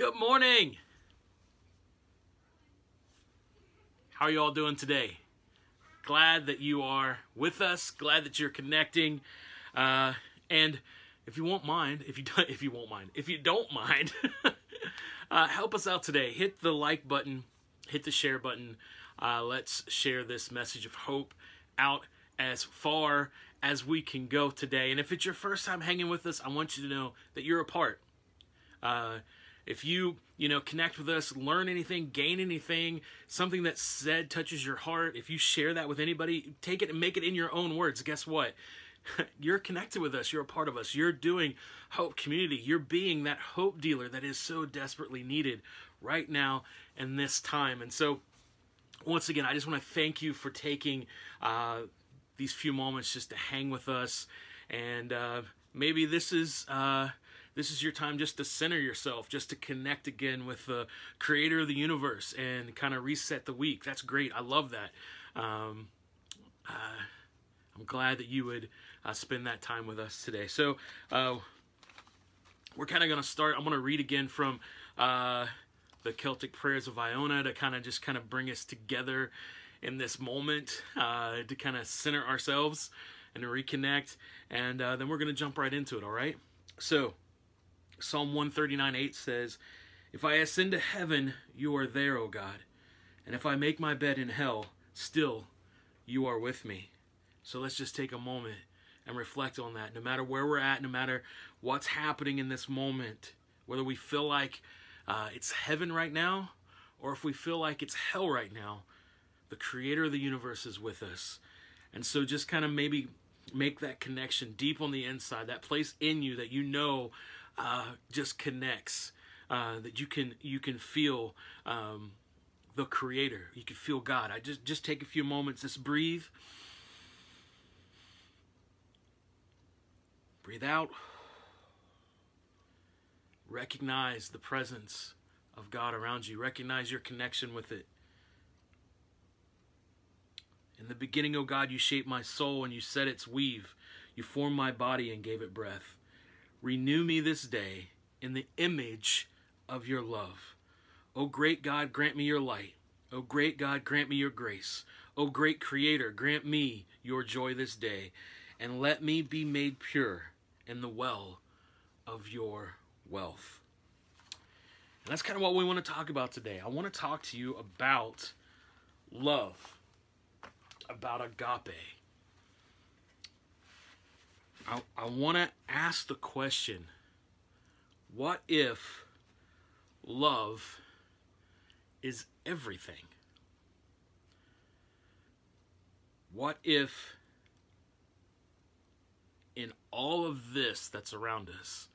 Good morning. How are you all doing today? Glad that you are with us. Glad that you're connecting. Uh, and if you won't mind, if you don't, if you won't mind, if you don't mind, uh, help us out today. Hit the like button, hit the share button. Uh, let's share this message of hope out as far as we can go today. And if it's your first time hanging with us, I want you to know that you're a part. Uh, if you you know connect with us learn anything gain anything something that said touches your heart if you share that with anybody take it and make it in your own words. Guess what? You're connected with us. You're a part of us. You're doing hope community. You're being that hope dealer that is so desperately needed right now in this time. And so once again i just want to thank you for taking uh, these few moments just to hang with us. And uh, maybe this is uh, this is your time just to center yourself, just to connect again with the creator of the universe and kind of reset the week. That's great. I love that. Um, uh, I'm glad that you would uh, spend that time with us today. So, uh, we're kind of going to start. I'm going to read again from uh, the Celtic Prayers of Iona to kind of just kind of bring us together in this moment uh, to kind of center ourselves and reconnect. And uh, then we're going to jump right into it, all right? So, Psalm 139 8 says, If I ascend to heaven, you are there, O God. And if I make my bed in hell, still you are with me. So let's just take a moment and reflect on that. No matter where we're at, no matter what's happening in this moment, whether we feel like uh, it's heaven right now or if we feel like it's hell right now, the creator of the universe is with us. And so just kind of maybe make that connection deep on the inside, that place in you that you know uh, just connects. Uh, that you can you can feel um, the Creator. You can feel God. I just just take a few moments. Just breathe. Breathe out. Recognize the presence of God around you. Recognize your connection with it. In the beginning, O oh God, you shaped my soul and you set its weave. You formed my body and gave it breath. Renew me this day in the image of your love. O great God, grant me your light. O great God, grant me your grace. O great Creator, grant me your joy this day, and let me be made pure in the well of your wealth. And that's kind of what we want to talk about today. I want to talk to you about love, about agape. I, I want to ask the question what if love is everything? What if in all of this that's around us,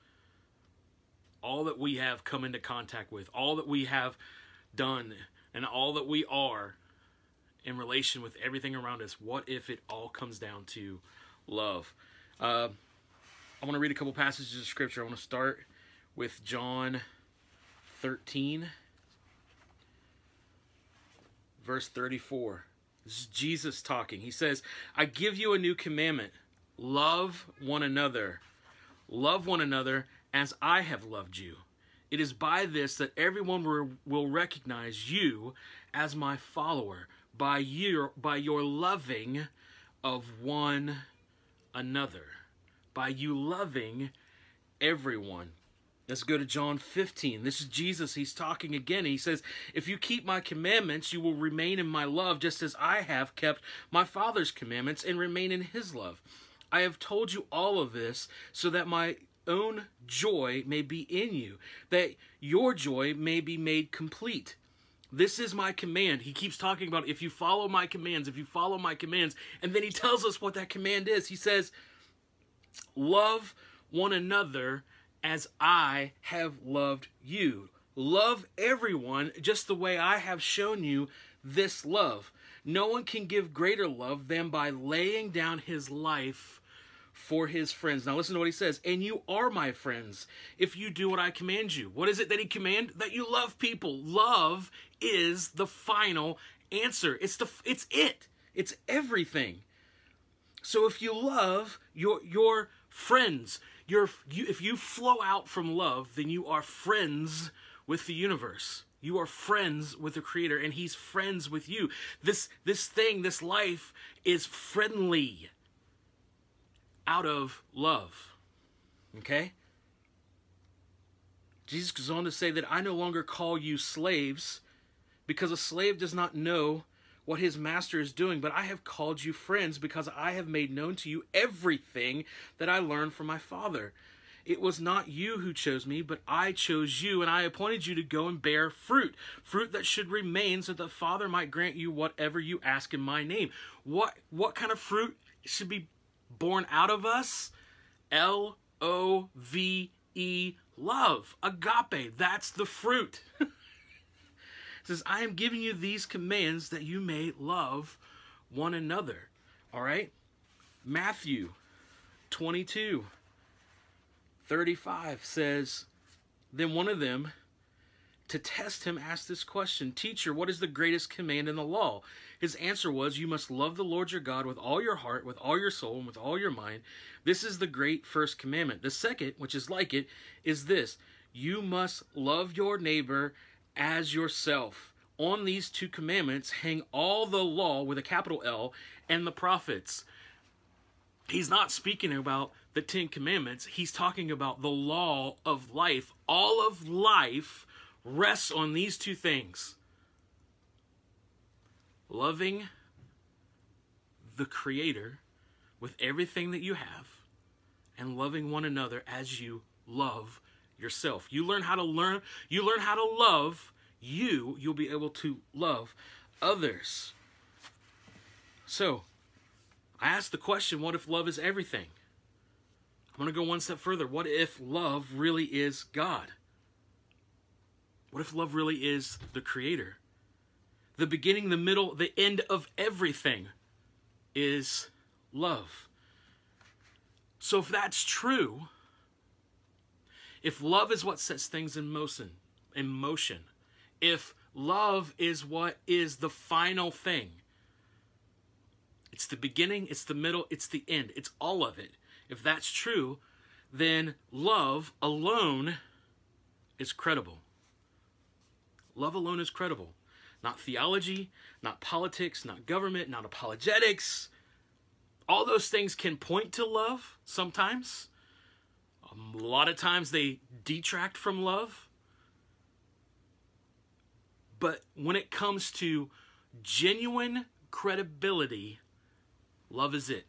all that we have come into contact with, all that we have done, and all that we are in relation with everything around us, what if it all comes down to love? Uh, I want to read a couple passages of scripture. I want to start with John 13, verse 34. This is Jesus talking. He says, I give you a new commandment love one another. Love one another as I have loved you. It is by this that everyone will recognize you as my follower, by your, by your loving of one another by you loving everyone. Let's go to John 15. This is Jesus. He's talking again. He says, If you keep my commandments, you will remain in my love, just as I have kept my Father's commandments and remain in his love. I have told you all of this so that my own joy may be in you, that your joy may be made complete. This is my command. He keeps talking about if you follow my commands, if you follow my commands. And then he tells us what that command is. He says, Love one another as I have loved you. Love everyone just the way I have shown you this love. No one can give greater love than by laying down his life for his friends. Now listen to what he says. And you are my friends if you do what I command you. What is it that he command? That you love people. Love is the final answer. It's the it's it. It's everything. So if you love your your friends, your you, if you flow out from love, then you are friends with the universe. You are friends with the creator and he's friends with you. This this thing, this life is friendly out of love. Okay? Jesus goes on to say that I no longer call you slaves because a slave does not know what his master is doing, but I have called you friends because I have made known to you everything that I learned from my Father. It was not you who chose me, but I chose you, and I appointed you to go and bear fruit, fruit that should remain, so that the Father might grant you whatever you ask in my name. What what kind of fruit should be born out of us? L O V E love, agape. That's the fruit. it says, I am giving you these commands that you may love one another. All right? Matthew 22 35 says, Then one of them, to test him, asked this question Teacher, what is the greatest command in the law? His answer was, You must love the Lord your God with all your heart, with all your soul, and with all your mind. This is the great first commandment. The second, which is like it, is this You must love your neighbor as yourself. On these two commandments hang all the law with a capital L and the prophets. He's not speaking about the Ten Commandments, he's talking about the law of life. All of life rests on these two things loving the Creator with everything that you have, and loving one another as you love yourself. You learn how to learn, you learn how to love you, you'll be able to love others. So, I asked the question what if love is everything? I'm going to go one step further. What if love really is God? What if love really is the Creator? The beginning, the middle, the end of everything is love. So if that's true, if love is what sets things in motion, in motion, if love is what is the final thing, it's the beginning, it's the middle, it's the end, it's all of it. If that's true, then love alone is credible. Love alone is credible. Not theology, not politics, not government, not apologetics, all those things can point to love sometimes. Um, a lot of times they detract from love. But when it comes to genuine credibility, love is it.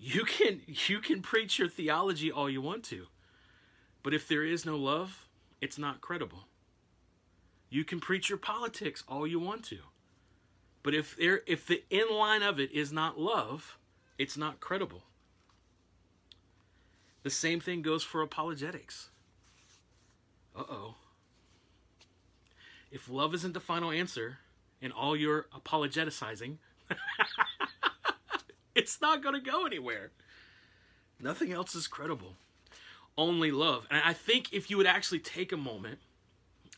You can you can preach your theology all you want to. But if there is no love, it's not credible. You can preach your politics all you want to. But if there if the inline of it is not love, it's not credible. The same thing goes for apologetics. Uh-oh. If love isn't the final answer in all your apologeticizing, it's not going to go anywhere. Nothing else is credible. Only love. And I think if you would actually take a moment,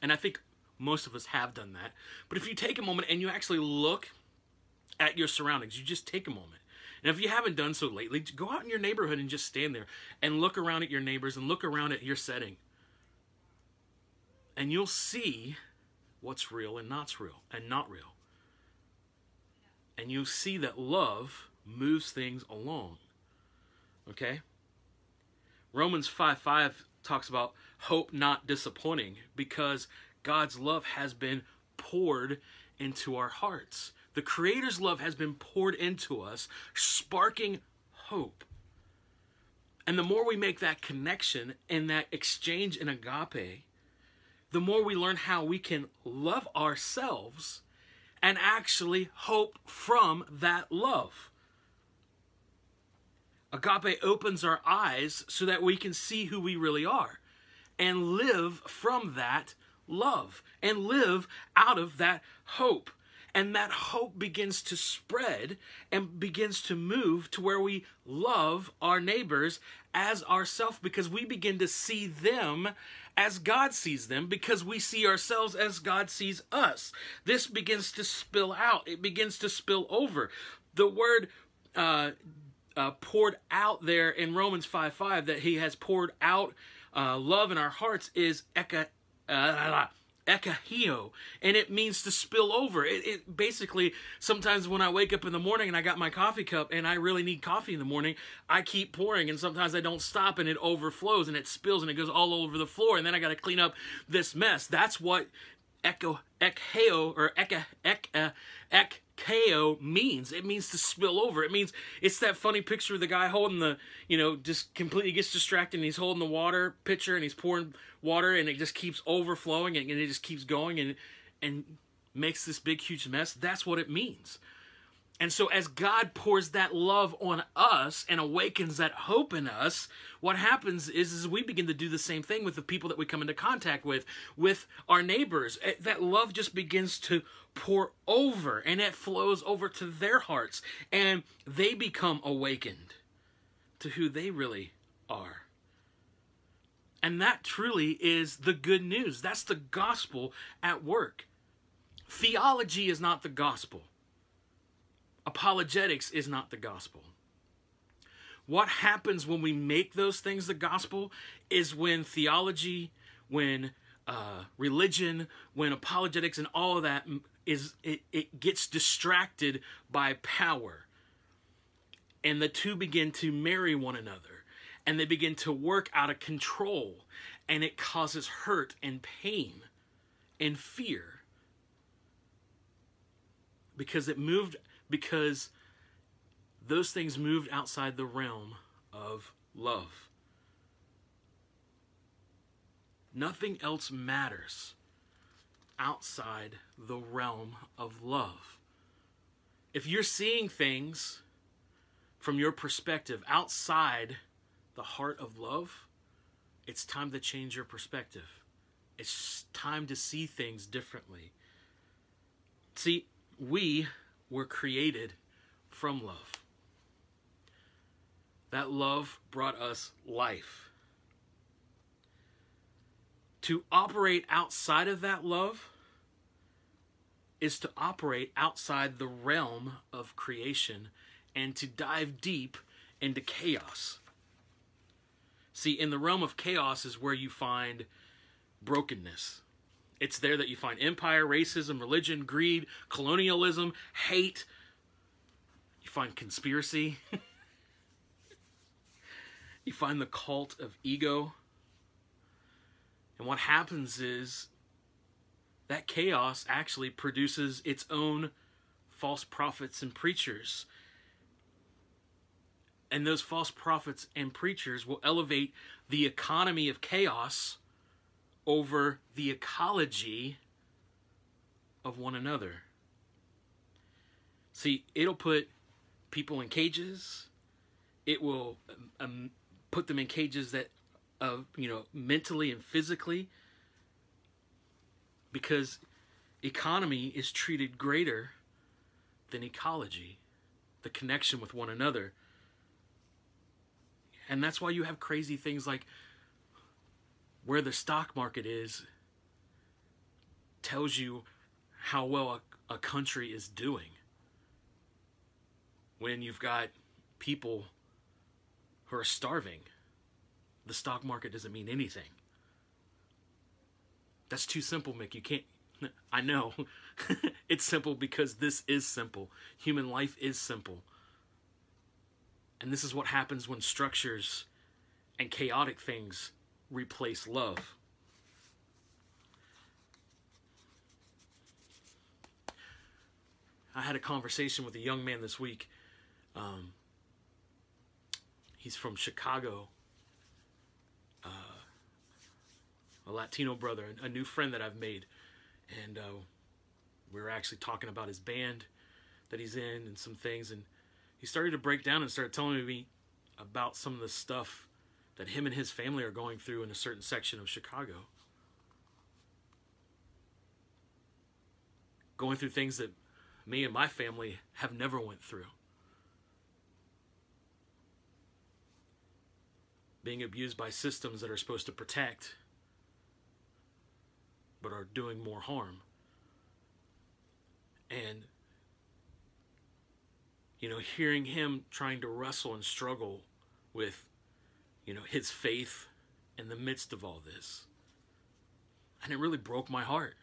and I think most of us have done that. But if you take a moment and you actually look at your surroundings, you just take a moment. And if you haven't done so lately, go out in your neighborhood and just stand there and look around at your neighbors and look around at your setting. And you'll see what's real and not real and not real. And you'll see that love moves things along. Okay? Romans 5 5 talks about hope not disappointing because God's love has been poured into our hearts. The Creator's love has been poured into us, sparking hope. And the more we make that connection and that exchange in agape, the more we learn how we can love ourselves and actually hope from that love. Agape opens our eyes so that we can see who we really are and live from that love and live out of that hope. And that hope begins to spread and begins to move to where we love our neighbors as ourselves because we begin to see them as God sees them because we see ourselves as God sees us. This begins to spill out, it begins to spill over. The word uh, uh, poured out there in Romans 5 5 that he has poured out uh, love in our hearts is eka, uh, ekahio, and it means to spill over. It, it, basically sometimes when I wake up in the morning and I got my coffee cup and I really need coffee in the morning, I keep pouring, and sometimes I don't stop and it overflows and it spills and it goes all over the floor, and then I got to clean up this mess. That's what echo ekheo or eka ek ek KO means. It means to spill over. It means it's that funny picture of the guy holding the, you know, just completely gets distracted and he's holding the water pitcher and he's pouring water and it just keeps overflowing and it just keeps going and and makes this big huge mess. That's what it means. And so, as God pours that love on us and awakens that hope in us, what happens is, is we begin to do the same thing with the people that we come into contact with, with our neighbors. Eh, that love just begins to pour over and it flows over to their hearts, and they become awakened to who they really are. And that truly is the good news. That's the gospel at work. Theology is not the gospel apologetics is not the gospel. What happens when we make those things the gospel is when theology, when uh, religion, when apologetics, and all of that is it, it gets distracted by power, and the two begin to marry one another, and they begin to work out of control, and it causes hurt and pain and fear. Because it moved because those things moved outside the realm of love. Nothing else matters outside the realm of love. If you're seeing things from your perspective outside the heart of love, it's time to change your perspective. It's time to see things differently. See, we were created from love. That love brought us life. To operate outside of that love is to operate outside the realm of creation and to dive deep into chaos. See, in the realm of chaos is where you find brokenness. It's there that you find empire, racism, religion, greed, colonialism, hate. You find conspiracy. you find the cult of ego. And what happens is that chaos actually produces its own false prophets and preachers. And those false prophets and preachers will elevate the economy of chaos over the ecology of one another. See, it'll put people in cages. It will um, put them in cages that, uh, you know, mentally and physically, because economy is treated greater than ecology, the connection with one another. And that's why you have crazy things like where the stock market is tells you how well a, a country is doing. When you've got people who are starving, the stock market doesn't mean anything. That's too simple, Mick. You can't. I know. it's simple because this is simple. Human life is simple. And this is what happens when structures and chaotic things replace love. I had a conversation with a young man this week. Um, he's from Chicago, uh, a Latino brother, a new friend that I've made. And uh, we were actually talking about his band that he's in and some things. And he started to break down and started telling me about some of the stuff that him and his family are going through in a certain section of Chicago. Going through things that me and my family have never went through. Being abused by systems that are supposed to protect but are doing more harm. And you know, hearing him trying to wrestle and struggle with you know, his faith in the midst of all this. And it really broke my heart.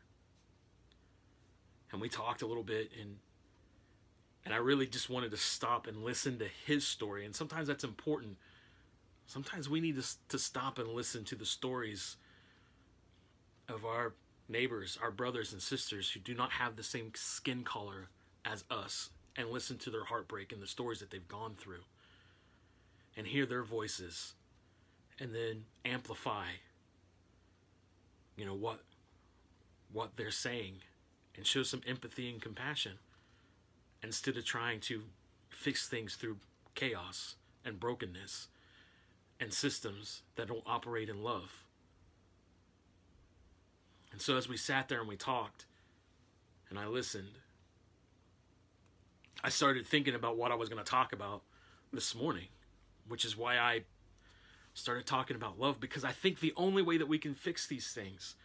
And we talked a little bit and and I really just wanted to stop and listen to his story. And sometimes that's important. Sometimes we need to, to stop and listen to the stories of our neighbors, our brothers and sisters who do not have the same skin color as us and listen to their heartbreak and the stories that they've gone through and hear their voices and then amplify you know what what they're saying and show some empathy and compassion instead of trying to fix things through chaos and brokenness and systems that don't operate in love. And so as we sat there and we talked and I listened, I started thinking about what I was going to talk about this morning, which is why I started talking about love because I think the only way that we can fix these things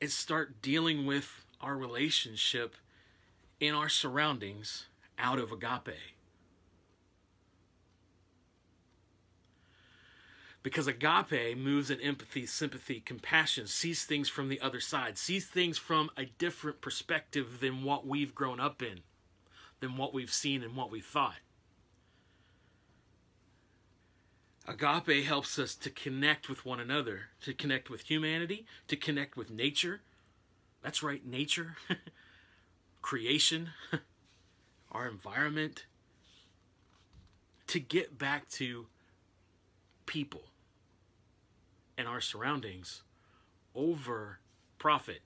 is start dealing with our relationship in our surroundings out of agape. Because agape moves in empathy, sympathy, compassion, sees things from the other side, sees things from a different perspective than what we've grown up in, than what we've seen and what we thought. Agape helps us to connect with one another, to connect with humanity, to connect with nature. That's right, nature. creation, our environment, to get back to people and our surroundings over profit.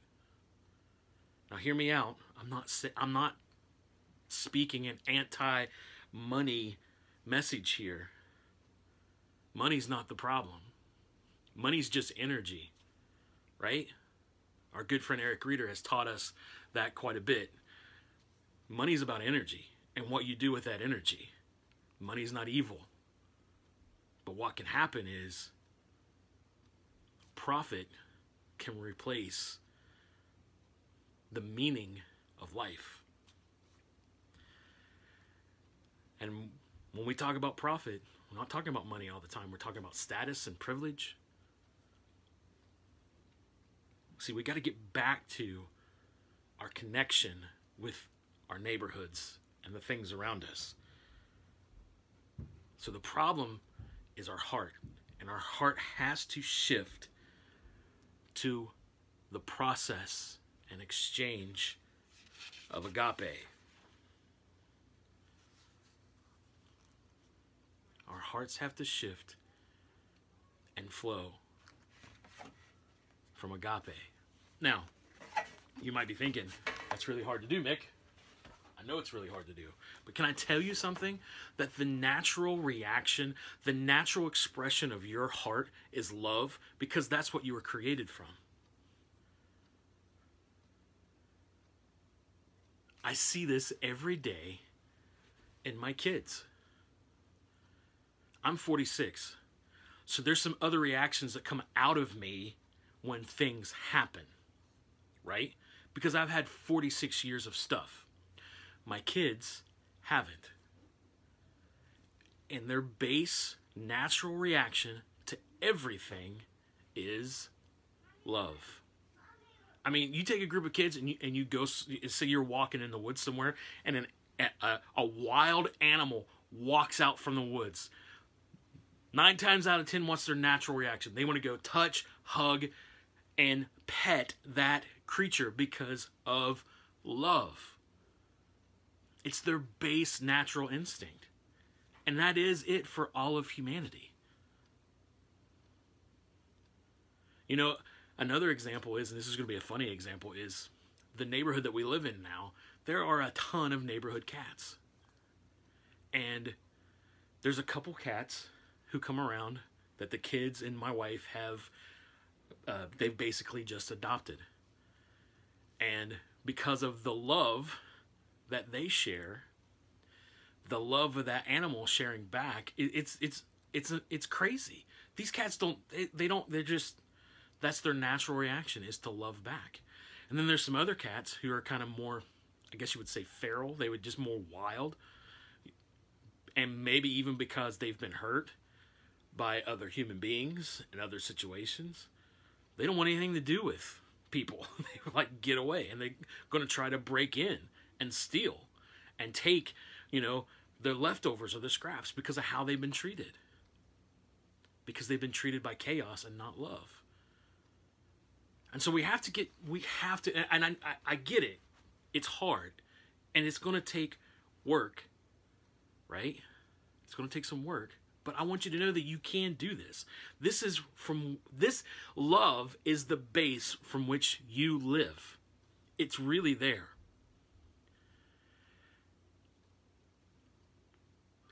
Now hear me out. I'm not I'm not speaking an anti-money message here. Money's not the problem. Money's just energy, right? Our good friend Eric Reeder has taught us that quite a bit Money's about energy and what you do with that energy. Money's not evil. But what can happen is profit can replace the meaning of life. And when we talk about profit, we're not talking about money all the time. We're talking about status and privilege. See, we got to get back to our connection with our neighborhoods, and the things around us. So the problem is our heart, and our heart has to shift to the process and exchange of agape. Our hearts have to shift and flow from agape. Now, you might be thinking, that's really hard to do, Mick I know it's really hard to do. But can I tell you something? That the natural reaction, the natural expression of your heart is love because that's what you were created from. I see this every day in my kids. I'm 46. So there's some other reactions that come out of me when things happen, right? Because I've had 46 years of stuff. My kids haven't. And their base natural reaction to everything is love. I mean, you take a group of kids and you and you go say you're walking in the woods somewhere, and an, a, a wild animal walks out from the woods. Nine times out of ten, what's their natural reaction? They want to go touch, hug, and pet that creature because of love. It's their base natural instinct. And that is it for all of humanity. You know, another example is, and this is going to be a funny example, is the neighborhood that we live in now. There are a ton of neighborhood cats. And there's a couple cats who come around that the kids and my wife have, uh, they've basically just adopted. And because of the love that they share, the love of that animal sharing back, it, it's it's it's it's crazy. These cats don't they, they don't they're just that's their natural reaction is to love back. And then there's some other cats who are kind of more I guess you would say feral. They would just more wild. And maybe even because they've been hurt, by other human beings and other situations. They don't want anything to do with people. they like get away and they're going to try to break in and steal and take, you know, their leftovers or their scraps because of how they've been treated. Because they've been treated by chaos and not love. And so we have to get, we have to, and I, I, get it. It's hard and it's going to take work, right? It's going to take some work. But I want you to know that you can do this. This is from this love is the base from which you live. It's really there.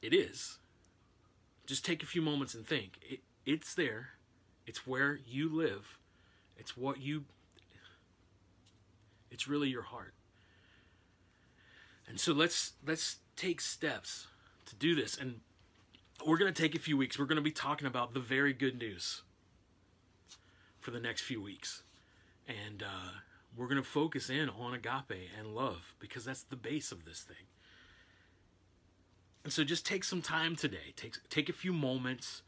It is. Just take a few moments and think. It, it's there. It's where you live. It's what you it's really your heart. And so let's let's take steps to do this and we're going to take a few weeks. We're going to be talking about the very good news for the next few weeks. And uh, we're going to focus in on agape and love because that's the base of this thing. And so just take some time today. Take, take a few moments,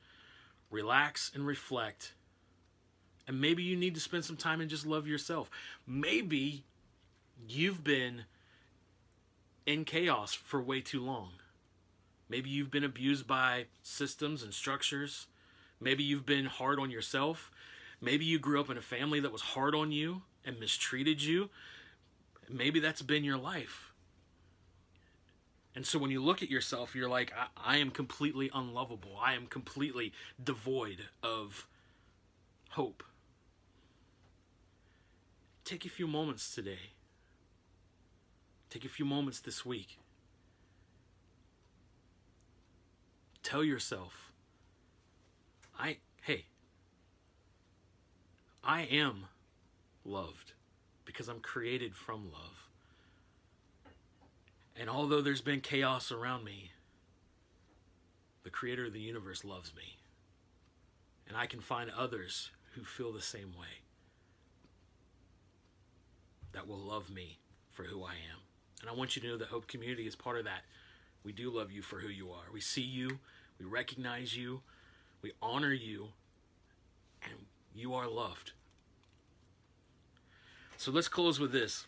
relax and reflect. And maybe you need to spend some time and just love yourself. Maybe you've been in chaos for way too long. Maybe you've been abused by systems and structures. Maybe you've been hard on yourself. Maybe you grew up in a family that was hard on you and mistreated you. Maybe that's been your life. And so when you look at yourself, you're like, I, I am completely unlovable. I am completely devoid of hope. Take a few moments today. Take a few moments this week Tell yourself, I, hey, I am loved because I'm created from love. And although there's been chaos around me, the creator of the universe loves me. And I can find others who feel the same way that will love me for who I am. And I want you to know that Hope Community is part of that. We do love you for who you are. We see you, we recognize you, we honor you, and you are loved. So let's close with this.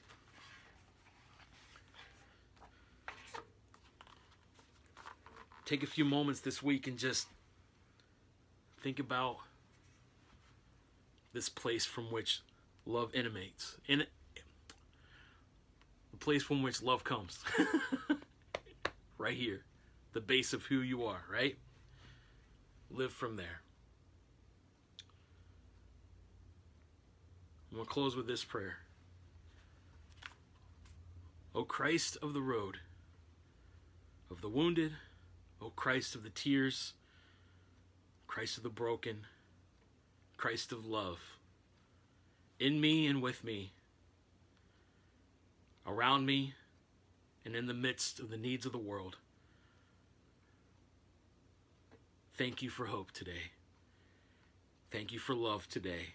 Take a few moments this week and just think about this place from which love animates. In the place from which love comes. right here, the base of who you are, right? Live from there. To close with this prayer. O Christ of the road, of the wounded, O Christ of the tears, Christ of the broken, Christ of love, in me and with me, around me and in the midst of the needs of the world. Thank you for hope today. Thank you for love today.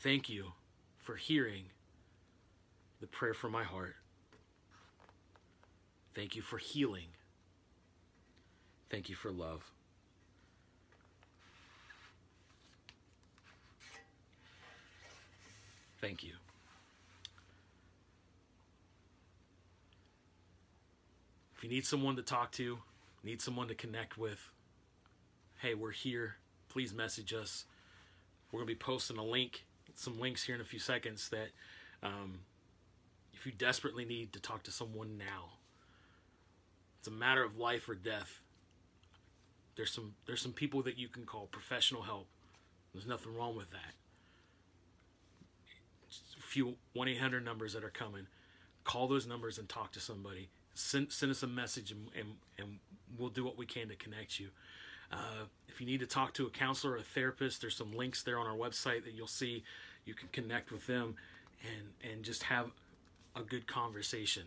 Thank you for hearing the prayer from my heart. Thank you for healing. Thank you for love. Thank you. If you need someone to talk to, need someone to connect with, hey, we're here. Please message us. We're going to be posting a link, some links here in a few seconds that um, if you desperately need to talk to someone now, it's a matter of life or death. There's some there's some people that you can call professional help. There's nothing wrong with that. Just a few 1-800 numbers that are coming. Call those numbers and talk to somebody send, send us a message and, and, and we'll do what we can to connect you. Uh, if you need to talk to a counselor or a therapist, there's some links there on our website that you'll see. You can connect with them and, and just have a good conversation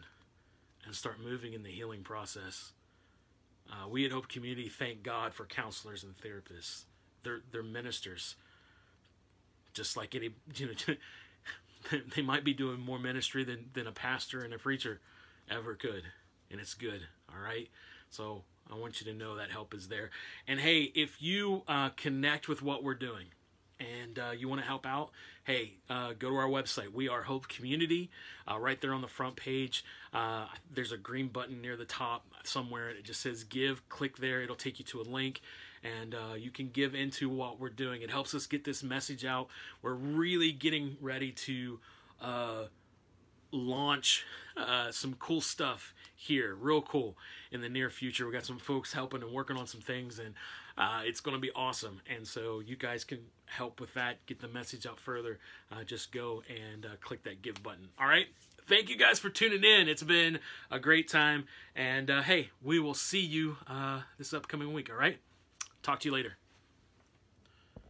and start moving in the healing process. Uh, we at Hope Community thank God for counselors and therapists. They're, they're ministers. Just like any, you know, they might be doing more ministry than, than a pastor and a preacher ever could. And it's good. All right. So I want you to know that help is there. And hey, if you uh, connect with what we're doing and uh, you want to help out, hey, uh, go to our website. We are Hope Community. Uh, right there on the front page, uh, there's a green button near the top somewhere. It just says Give. Click there. It'll take you to a link and uh, you can give into what we're doing. It helps us get this message out. We're really getting ready to uh, launch uh, some cool stuff here, real cool in the near future. We got some folks helping and working on some things, and uh, it's going to be awesome. And so you guys can help with that, get the message out further. Uh, just go and uh, click that give button. All right. Thank you guys for tuning in. It's been a great time. And uh, hey, we will see you uh, this upcoming week. All right. Talk to you later.